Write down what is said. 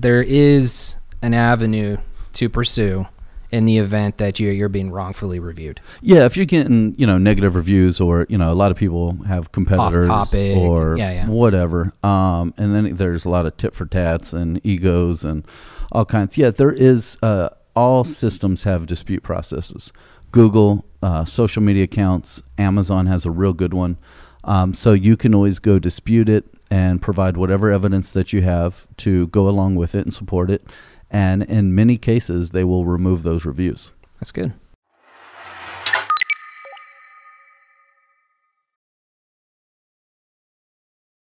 there is an avenue to pursue in the event that you you're being wrongfully reviewed. Yeah, if you're getting you know negative reviews or you know a lot of people have competitors topic, or yeah, yeah. whatever, um, and then there's a lot of tit for tats and egos and all kinds. Yeah, there is. Uh, all systems have dispute processes. Google, uh, social media accounts, Amazon has a real good one. Um, so you can always go dispute it and provide whatever evidence that you have to go along with it and support it. And in many cases, they will remove those reviews. That's good.